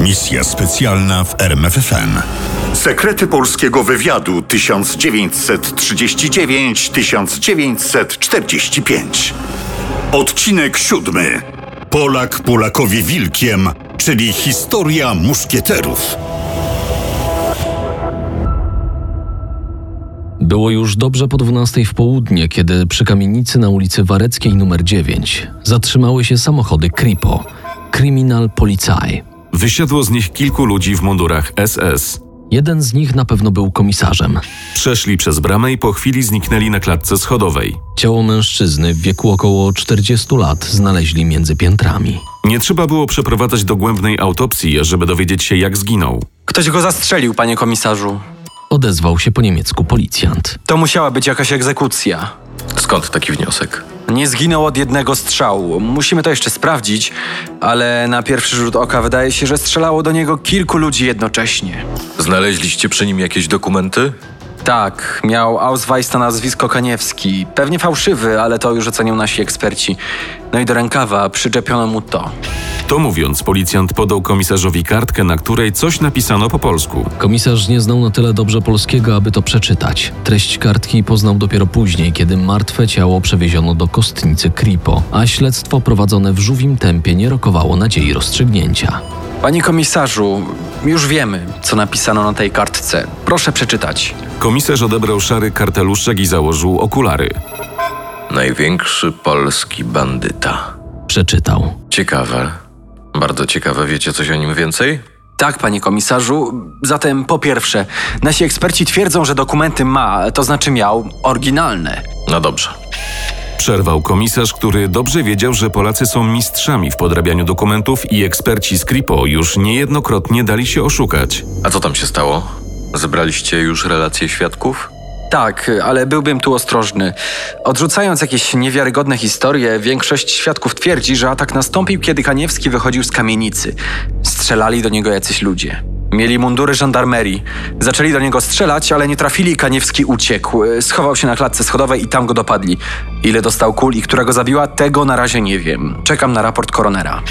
Misja specjalna w RMFFM. Sekrety polskiego wywiadu 1939-1945. Odcinek siódmy. Polak Polakowi wilkiem, czyli historia muszkieterów. Było już dobrze po 12 w południe, kiedy przy kamienicy na ulicy Wareckiej nr 9 zatrzymały się samochody Kripo, Criminal Polizei. Wysiadło z nich kilku ludzi w mundurach SS. Jeden z nich na pewno był komisarzem. Przeszli przez bramę i po chwili zniknęli na klatce schodowej. Ciało mężczyzny w wieku około 40 lat znaleźli między piętrami. Nie trzeba było przeprowadzać dogłębnej autopsji, żeby dowiedzieć się, jak zginął. Ktoś go zastrzelił, panie komisarzu. Odezwał się po niemiecku policjant. To musiała być jakaś egzekucja. Skąd taki wniosek? Nie zginął od jednego strzału. Musimy to jeszcze sprawdzić, ale na pierwszy rzut oka wydaje się, że strzelało do niego kilku ludzi jednocześnie. Znaleźliście przy nim jakieś dokumenty? Tak, miał Ausweis na nazwisko Kaniewski. Pewnie fałszywy, ale to już ocenią nasi eksperci. No i do rękawa przyczepiono mu to. To mówiąc, policjant podał komisarzowi kartkę, na której coś napisano po polsku. Komisarz nie znał na tyle dobrze polskiego, aby to przeczytać. Treść kartki poznał dopiero później, kiedy martwe ciało przewieziono do kostnicy Kripo, a śledztwo prowadzone w żółwim tempie nie rokowało nadziei rozstrzygnięcia. Panie komisarzu, już wiemy, co napisano na tej kartce. Proszę przeczytać. Komisarz odebrał szary karteluszek i założył okulary. Największy polski bandyta. Przeczytał. Ciekawe. Bardzo ciekawe. Wiecie coś o nim więcej? Tak, panie komisarzu. Zatem po pierwsze, nasi eksperci twierdzą, że dokumenty ma, to znaczy miał, oryginalne. No dobrze. Przerwał komisarz, który dobrze wiedział, że Polacy są mistrzami w podrabianiu dokumentów i eksperci z Kripo już niejednokrotnie dali się oszukać. A co tam się stało? Zebraliście już relacje świadków? Tak, ale byłbym tu ostrożny. Odrzucając jakieś niewiarygodne historie, większość świadków twierdzi, że atak nastąpił, kiedy Kaniewski wychodził z kamienicy. Strzelali do niego jacyś ludzie. Mieli mundury żandarmerii. Zaczęli do niego strzelać, ale nie trafili i Kaniewski uciekł. Schował się na klatce schodowej i tam go dopadli. Ile dostał kul i która go zabiła, tego na razie nie wiem. Czekam na raport koronera.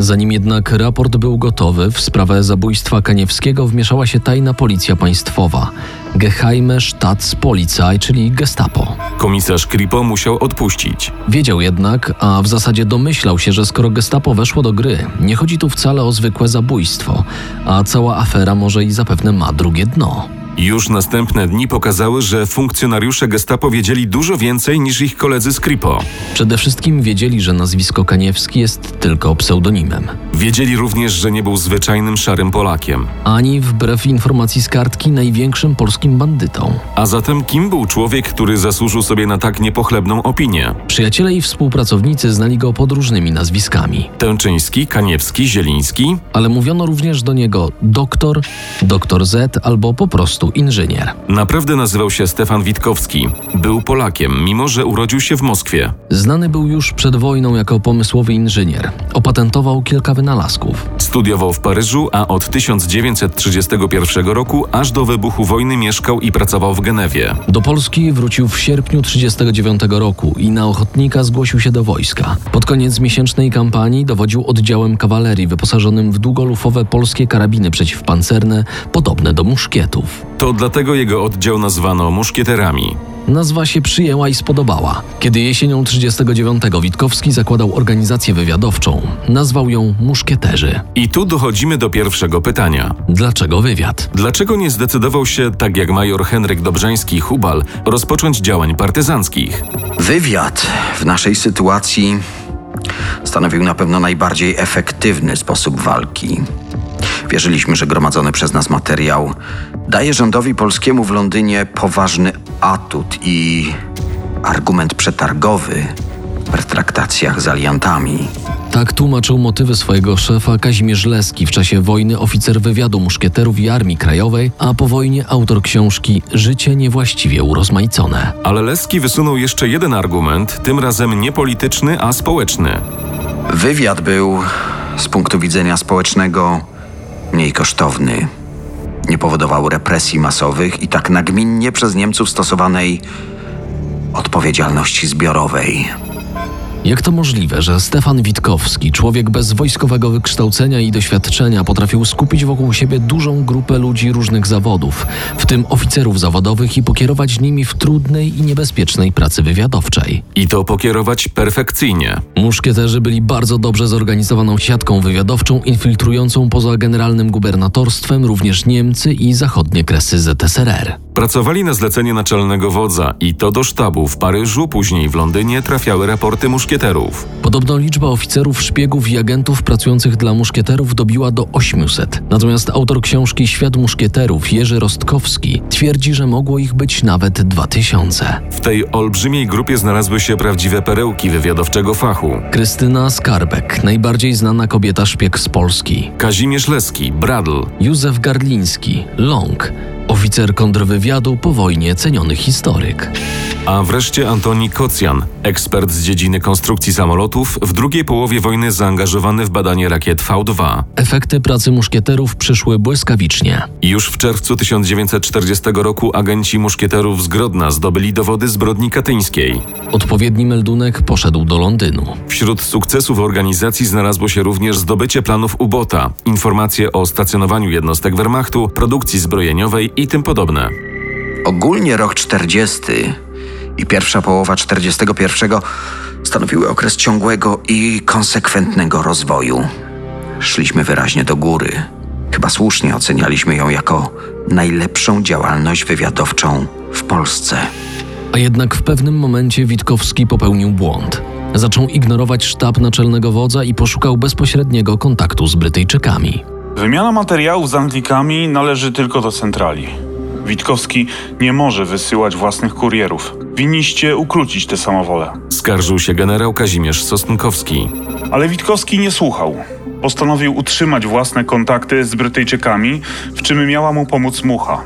Zanim jednak raport był gotowy, w sprawę zabójstwa Kaniewskiego wmieszała się tajna policja państwowa Geheime Staatspolizei, czyli Gestapo. Komisarz Kripo musiał odpuścić. Wiedział jednak, a w zasadzie domyślał się, że skoro Gestapo weszło do gry, nie chodzi tu wcale o zwykłe zabójstwo, a cała afera może i zapewne ma drugie dno. Już następne dni pokazały, że funkcjonariusze Gestapo wiedzieli dużo więcej niż ich koledzy z Kripo. Przede wszystkim wiedzieli, że nazwisko Kaniewski jest tylko pseudonimem. Wiedzieli również, że nie był zwyczajnym szarym Polakiem. Ani wbrew informacji z kartki największym polskim bandytą. A zatem kim był człowiek, który zasłużył sobie na tak niepochlebną opinię? Przyjaciele i współpracownicy znali go pod różnymi nazwiskami, Tęczyński, Kaniewski, Zieliński? ale mówiono również do niego doktor, doktor Z albo po prostu inżynier. Naprawdę nazywał się Stefan Witkowski. Był Polakiem, mimo że urodził się w Moskwie. Znany był już przed wojną jako pomysłowy inżynier. Opatentował kilka wynalazków. Studiował w Paryżu, a od 1931 roku aż do wybuchu wojny mieszkał i pracował w Genewie. Do Polski wrócił w sierpniu 1939 roku i na ochotnika zgłosił się do wojska. Pod koniec miesięcznej kampanii dowodził oddziałem kawalerii wyposażonym w długolufowe polskie karabiny przeciwpancerne, podobne do muszkietów. To dlatego jego oddział nazwano muszkieterami. Nazwa się przyjęła i spodobała. Kiedy jesienią 39 Witkowski zakładał organizację wywiadowczą, nazwał ją Muszkieterzy. I tu dochodzimy do pierwszego pytania. Dlaczego wywiad? Dlaczego nie zdecydował się, tak jak major Henryk Dobrzański-Hubal, rozpocząć działań partyzanckich? Wywiad w naszej sytuacji stanowił na pewno najbardziej efektywny sposób walki. Wierzyliśmy, że gromadzony przez nas materiał daje rządowi polskiemu w Londynie poważny atut i argument przetargowy w retraktacjach z aliantami. Tak tłumaczył motywy swojego szefa Kazimierz Leski w czasie wojny oficer wywiadu muszkieterów i Armii Krajowej, a po wojnie autor książki Życie niewłaściwie urozmaicone. Ale Leski wysunął jeszcze jeden argument, tym razem nie polityczny, a społeczny. Wywiad był z punktu widzenia społecznego mniej kosztowny. Nie powodował represji masowych i tak nagminnie przez Niemców stosowanej odpowiedzialności zbiorowej. Jak to możliwe, że Stefan Witkowski, człowiek bez wojskowego wykształcenia i doświadczenia, potrafił skupić wokół siebie dużą grupę ludzi różnych zawodów, w tym oficerów zawodowych, i pokierować nimi w trudnej i niebezpiecznej pracy wywiadowczej? I to pokierować perfekcyjnie. Muszkieterzy byli bardzo dobrze zorganizowaną siatką wywiadowczą, infiltrującą poza generalnym gubernatorstwem również Niemcy i zachodnie kresy ZSRR. Pracowali na zlecenie naczelnego wodza i to do sztabu w Paryżu, później w Londynie trafiały raporty muszkieterów. Podobno liczba oficerów, szpiegów i agentów pracujących dla muszkieterów dobiła do 800. Natomiast autor książki Świat muszkieterów, Jerzy Rostkowski, twierdzi, że mogło ich być nawet 2000. W tej olbrzymiej grupie znalazły się prawdziwe perełki wywiadowczego fachu. Krystyna Skarbek, najbardziej znana kobieta szpieg z Polski. Kazimierz Leski, Bradl, Józef Garliński, Long, oficer kontrwywiadu po wojnie ceniony historyk. a wreszcie Antoni Kocjan, ekspert z dziedziny konstrukcji samolotów, w drugiej połowie wojny zaangażowany w badanie rakiet V2. Efekty pracy muszkieterów przyszły błyskawicznie. Już w czerwcu 1940 roku agenci muszkieterów z Grodna zdobyli dowody zbrodni katyńskiej. Odpowiedni meldunek poszedł do Londynu. Wśród sukcesów organizacji znalazło się również zdobycie planów UBOTA, informacje o stacjonowaniu jednostek Wehrmachtu, produkcji zbrojeniowej i tym podobne. Ogólnie rok 40 i pierwsza połowa 41 stanowiły okres ciągłego i konsekwentnego rozwoju. Szliśmy wyraźnie do góry. Chyba słusznie ocenialiśmy ją jako najlepszą działalność wywiadowczą w Polsce. A jednak w pewnym momencie Witkowski popełnił błąd. Zaczął ignorować sztab naczelnego wodza i poszukał bezpośredniego kontaktu z Brytyjczykami. Wymiana materiałów z Anglikami należy tylko do centrali. Witkowski nie może wysyłać własnych kurierów. Winniście ukrócić tę samowolę. Skarżył się generał Kazimierz Sosnkowski. Ale Witkowski nie słuchał. Postanowił utrzymać własne kontakty z Brytyjczykami, w czym miała mu pomóc Mucha.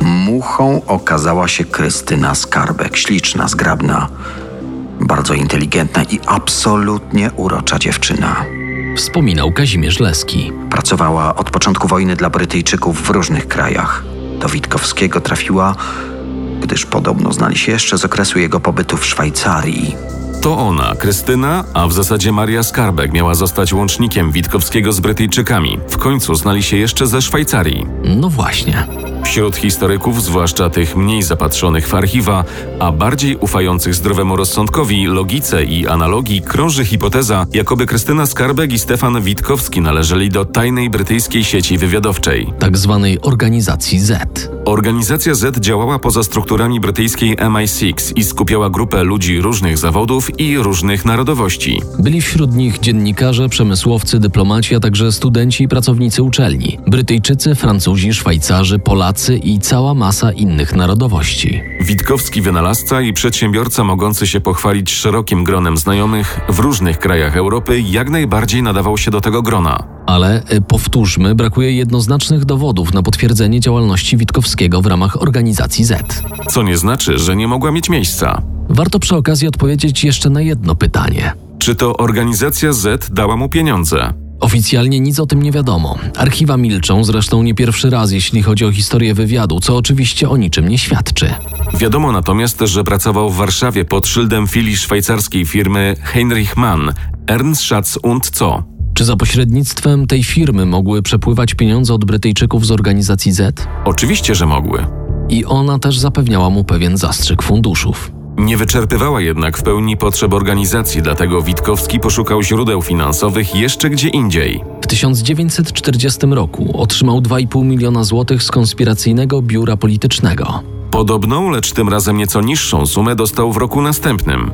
Muchą okazała się Krystyna Skarbek, śliczna, zgrabna, bardzo inteligentna i absolutnie urocza dziewczyna. Wspominał Kazimierz Leski. Pracowała od początku wojny dla Brytyjczyków w różnych krajach. Do Witkowskiego trafiła, gdyż podobno znali się jeszcze z okresu jego pobytu w Szwajcarii. To ona, Krystyna, a w zasadzie Maria Skarbek miała zostać łącznikiem Witkowskiego z Brytyjczykami. W końcu znali się jeszcze ze Szwajcarii. No właśnie. Wśród historyków, zwłaszcza tych mniej zapatrzonych w archiwa, a bardziej ufających zdrowemu rozsądkowi, logice i analogii, krąży hipoteza, jakoby Krystyna Skarbek i Stefan Witkowski należeli do tajnej brytyjskiej sieci wywiadowczej. Tak zwanej organizacji Z. Organizacja Z działała poza strukturami brytyjskiej MI6 i skupiała grupę ludzi różnych zawodów i różnych narodowości. Byli wśród nich dziennikarze, przemysłowcy, dyplomaci, a także studenci i pracownicy uczelni. Brytyjczycy, Francuzi, Szwajcarzy, Polacy i cała masa innych narodowości. Witkowski wynalazca i przedsiębiorca mogący się pochwalić szerokim gronem znajomych w różnych krajach Europy jak najbardziej nadawał się do tego grona. Ale y, powtórzmy, brakuje jednoznacznych dowodów na potwierdzenie działalności Witkowskiego w ramach organizacji Z. Co nie znaczy, że nie mogła mieć miejsca. Warto przy okazji odpowiedzieć jeszcze na jedno pytanie. Czy to organizacja Z dała mu pieniądze? Oficjalnie nic o tym nie wiadomo. Archiwa milczą, zresztą nie pierwszy raz, jeśli chodzi o historię wywiadu, co oczywiście o niczym nie świadczy. Wiadomo natomiast, że pracował w Warszawie pod szyldem filii szwajcarskiej firmy Heinrich Mann, Ernst Schatz und Co. Czy za pośrednictwem tej firmy mogły przepływać pieniądze od Brytyjczyków z organizacji Z? Oczywiście, że mogły. I ona też zapewniała mu pewien zastrzyk funduszów. Nie wyczerpywała jednak w pełni potrzeb organizacji, dlatego Witkowski poszukał źródeł finansowych jeszcze gdzie indziej. W 1940 roku otrzymał 2,5 miliona złotych z konspiracyjnego biura politycznego. Podobną, lecz tym razem nieco niższą sumę dostał w roku następnym.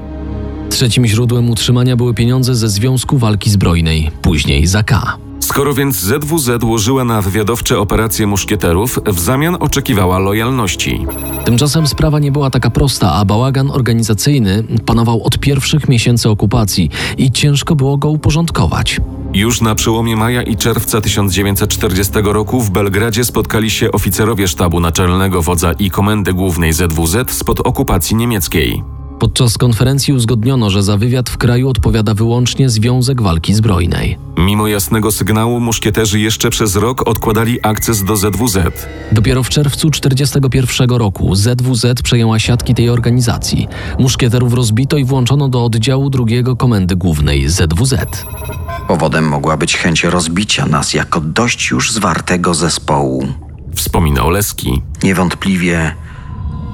Trzecim źródłem utrzymania były pieniądze ze Związku Walki Zbrojnej, później ZK. Skoro więc ZWZ łożyła na wywiadowcze operacje muszkieterów, w zamian oczekiwała lojalności. Tymczasem sprawa nie była taka prosta, a bałagan organizacyjny panował od pierwszych miesięcy okupacji i ciężko było go uporządkować. Już na przełomie maja i czerwca 1940 roku w Belgradzie spotkali się oficerowie sztabu naczelnego wodza i komendy głównej ZWZ spod okupacji niemieckiej. Podczas konferencji uzgodniono, że za wywiad w kraju odpowiada wyłącznie Związek Walki Zbrojnej. Mimo jasnego sygnału muszkieterzy jeszcze przez rok odkładali akces do ZWZ. Dopiero w czerwcu 1941 roku ZWZ przejęła siatki tej organizacji. Muszkieterów rozbito i włączono do oddziału drugiego Komendy Głównej ZWZ. Powodem mogła być chęć rozbicia nas jako dość już zwartego zespołu. Wspomina Oleski. Niewątpliwie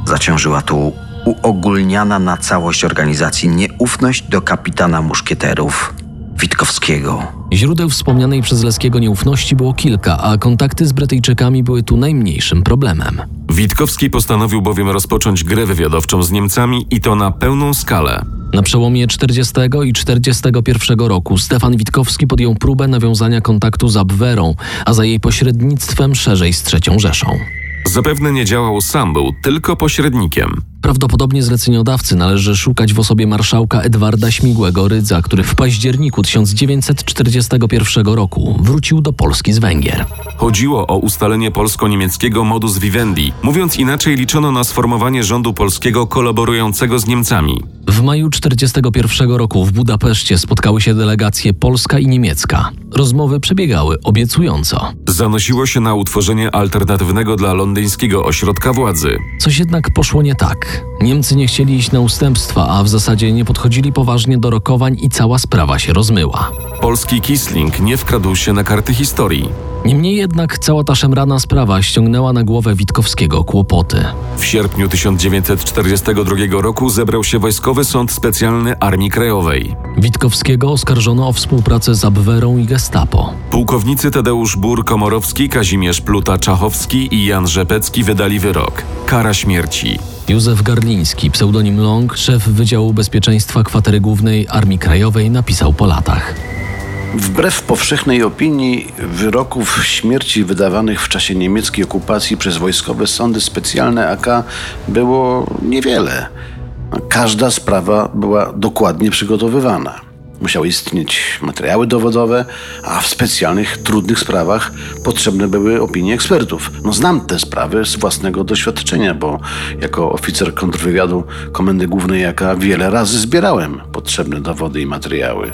zaciążyła tu uogólniana na całość organizacji nieufność do kapitana muszkieterów Witkowskiego. Źródeł wspomnianej przez Leskiego nieufności było kilka, a kontakty z Brytyjczykami były tu najmniejszym problemem. Witkowski postanowił bowiem rozpocząć grę wywiadowczą z Niemcami i to na pełną skalę. Na przełomie 40 i 41 roku Stefan Witkowski podjął próbę nawiązania kontaktu z Abwerą, a za jej pośrednictwem szerzej z III Rzeszą. Zapewne nie działał sam, był tylko pośrednikiem. Prawdopodobnie zleceniodawcy należy szukać w osobie marszałka Edwarda Śmigłego Rydza, który w październiku 1941 roku wrócił do Polski z Węgier. Chodziło o ustalenie polsko-niemieckiego modus vivendi. Mówiąc inaczej, liczono na sformowanie rządu polskiego kolaborującego z Niemcami. W maju 1941 roku w Budapeszcie spotkały się delegacje polska i niemiecka. Rozmowy przebiegały obiecująco. Zanosiło się na utworzenie alternatywnego dla londyńskiego ośrodka władzy. Coś jednak poszło nie tak. Niemcy nie chcieli iść na ustępstwa, a w zasadzie nie podchodzili poważnie do rokowań i cała sprawa się rozmyła. Polski Kisling nie wkradł się na karty historii. Niemniej jednak cała ta szemrana sprawa ściągnęła na głowę Witkowskiego kłopoty. W sierpniu 1942 roku zebrał się Wojskowy Sąd Specjalny Armii Krajowej. Witkowskiego oskarżono o współpracę z Abwerą i Gestapo. Pułkownicy Tadeusz Bur-Komorowski, Kazimierz Pluta-Czachowski i Jan Rzepecki wydali wyrok. Kara śmierci. Józef Garliński, pseudonim Long, szef Wydziału Bezpieczeństwa Kwatery Głównej Armii Krajowej, napisał po latach. Wbrew powszechnej opinii, wyroków śmierci wydawanych w czasie niemieckiej okupacji przez wojskowe sądy specjalne AK było niewiele. Każda sprawa była dokładnie przygotowywana. Musiały istnieć materiały dowodowe, a w specjalnych, trudnych sprawach potrzebne były opinie ekspertów. No, znam te sprawy z własnego doświadczenia, bo jako oficer kontrwywiadu Komendy Głównej AK wiele razy zbierałem potrzebne dowody i materiały.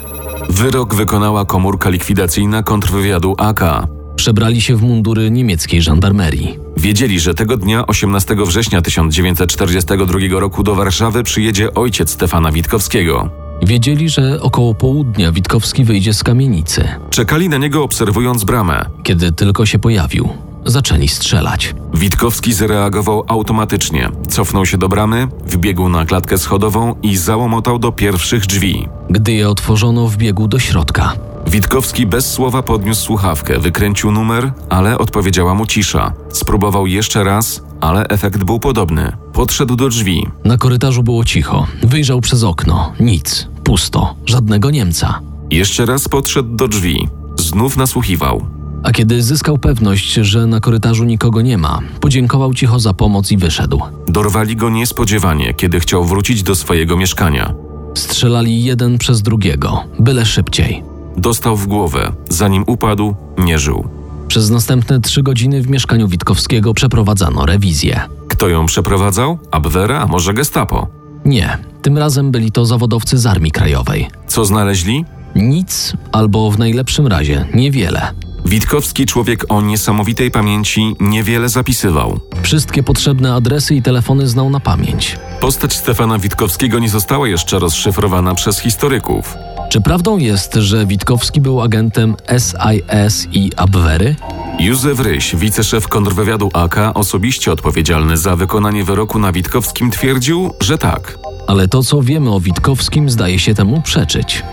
Wyrok wykonała komórka likwidacyjna kontrwywiadu AK. Przebrali się w mundury niemieckiej żandarmerii. Wiedzieli, że tego dnia, 18 września 1942 roku, do Warszawy przyjedzie ojciec Stefana Witkowskiego. Wiedzieli, że około południa Witkowski wyjdzie z kamienicy. Czekali na niego obserwując bramę. Kiedy tylko się pojawił, zaczęli strzelać. Witkowski zareagował automatycznie. Cofnął się do bramy, wbiegł na klatkę schodową i załomotał do pierwszych drzwi. Gdy je otworzono, wbiegł do środka. Witkowski bez słowa podniósł słuchawkę, wykręcił numer, ale odpowiedziała mu cisza. Spróbował jeszcze raz, ale efekt był podobny. Podszedł do drzwi. Na korytarzu było cicho. Wyjrzał przez okno. Nic. Pusto. Żadnego Niemca. Jeszcze raz podszedł do drzwi. Znów nasłuchiwał. A kiedy zyskał pewność, że na korytarzu nikogo nie ma, podziękował cicho za pomoc i wyszedł. Dorwali go niespodziewanie, kiedy chciał wrócić do swojego mieszkania. Strzelali jeden przez drugiego, byle szybciej. Dostał w głowę. Zanim upadł, nie żył. Przez następne trzy godziny w mieszkaniu Witkowskiego przeprowadzano rewizję. Kto ją przeprowadzał? Abwehra, a może Gestapo? Nie, tym razem byli to zawodowcy z Armii Krajowej. Co znaleźli? Nic, albo w najlepszym razie niewiele. Witkowski, człowiek o niesamowitej pamięci, niewiele zapisywał. Wszystkie potrzebne adresy i telefony znał na pamięć. Postać Stefana Witkowskiego nie została jeszcze rozszyfrowana przez historyków. Czy prawdą jest, że Witkowski był agentem SIS i Abwery? Józef Ryś, wiceszef kontrwywiadu AK, osobiście odpowiedzialny za wykonanie wyroku na Witkowskim, twierdził, że tak. Ale to, co wiemy o Witkowskim, zdaje się temu przeczyć.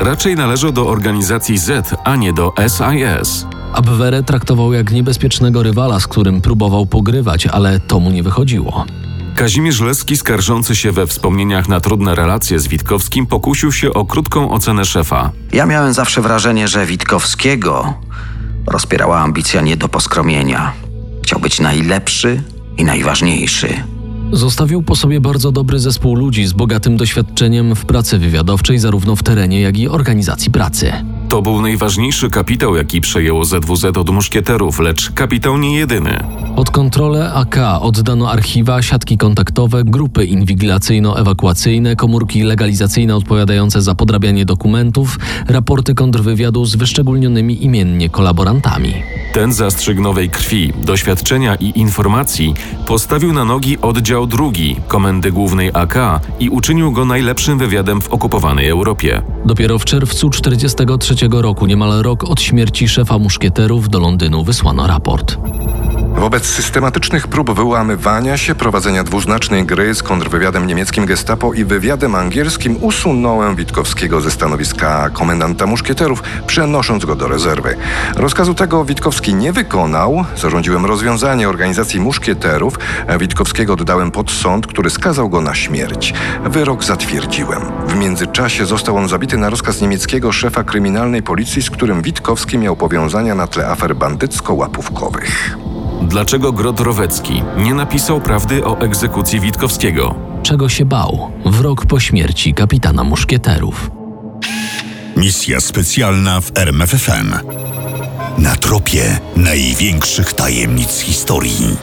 Raczej należał do organizacji Z, a nie do SIS. Abwerę traktował jak niebezpiecznego rywala, z którym próbował pogrywać, ale to mu nie wychodziło. Kazimierz Leski, skarżący się we wspomnieniach na trudne relacje z Witkowskim, pokusił się o krótką ocenę szefa. Ja miałem zawsze wrażenie, że Witkowskiego rozpierała ambicja nie do poskromienia. Chciał być najlepszy i najważniejszy. Zostawił po sobie bardzo dobry zespół ludzi z bogatym doświadczeniem w pracy wywiadowczej, zarówno w terenie, jak i organizacji pracy. To był najważniejszy kapitał, jaki przejęło ZWZ od muszkieterów, lecz kapitał nie jedyny. Pod kontrolę AK oddano archiwa, siatki kontaktowe, grupy inwigilacyjno-ewakuacyjne, komórki legalizacyjne odpowiadające za podrabianie dokumentów, raporty kontrwywiadu z wyszczególnionymi imiennie kolaborantami. Ten zastrzyk nowej krwi, doświadczenia i informacji postawił na nogi oddział drugi Komendy Głównej AK i uczynił go najlepszym wywiadem w okupowanej Europie. Dopiero w czerwcu 1943 roku, niemal rok od śmierci szefa muszkieterów, do Londynu wysłano raport. Wobec systematycznych prób wyłamywania się, prowadzenia dwuznacznej gry z kontrwywiadem niemieckim Gestapo i wywiadem angielskim usunąłem Witkowskiego ze stanowiska komendanta muszkieterów, przenosząc go do rezerwy. Rozkazu tego Witkowski nie wykonał. Zarządziłem rozwiązanie organizacji muszkieterów. Witkowskiego oddałem pod sąd, który skazał go na śmierć. Wyrok zatwierdziłem. W międzyczasie został on zabity na rozkaz niemieckiego szefa kryminalnej policji, z którym Witkowski miał powiązania na tle afer bandycko-łapówkowych. Dlaczego Grodrowecki nie napisał prawdy o egzekucji Witkowskiego? Czego się bał w rok po śmierci kapitana muszkieterów? Misja specjalna w RMFFM. Na tropie największych tajemnic historii.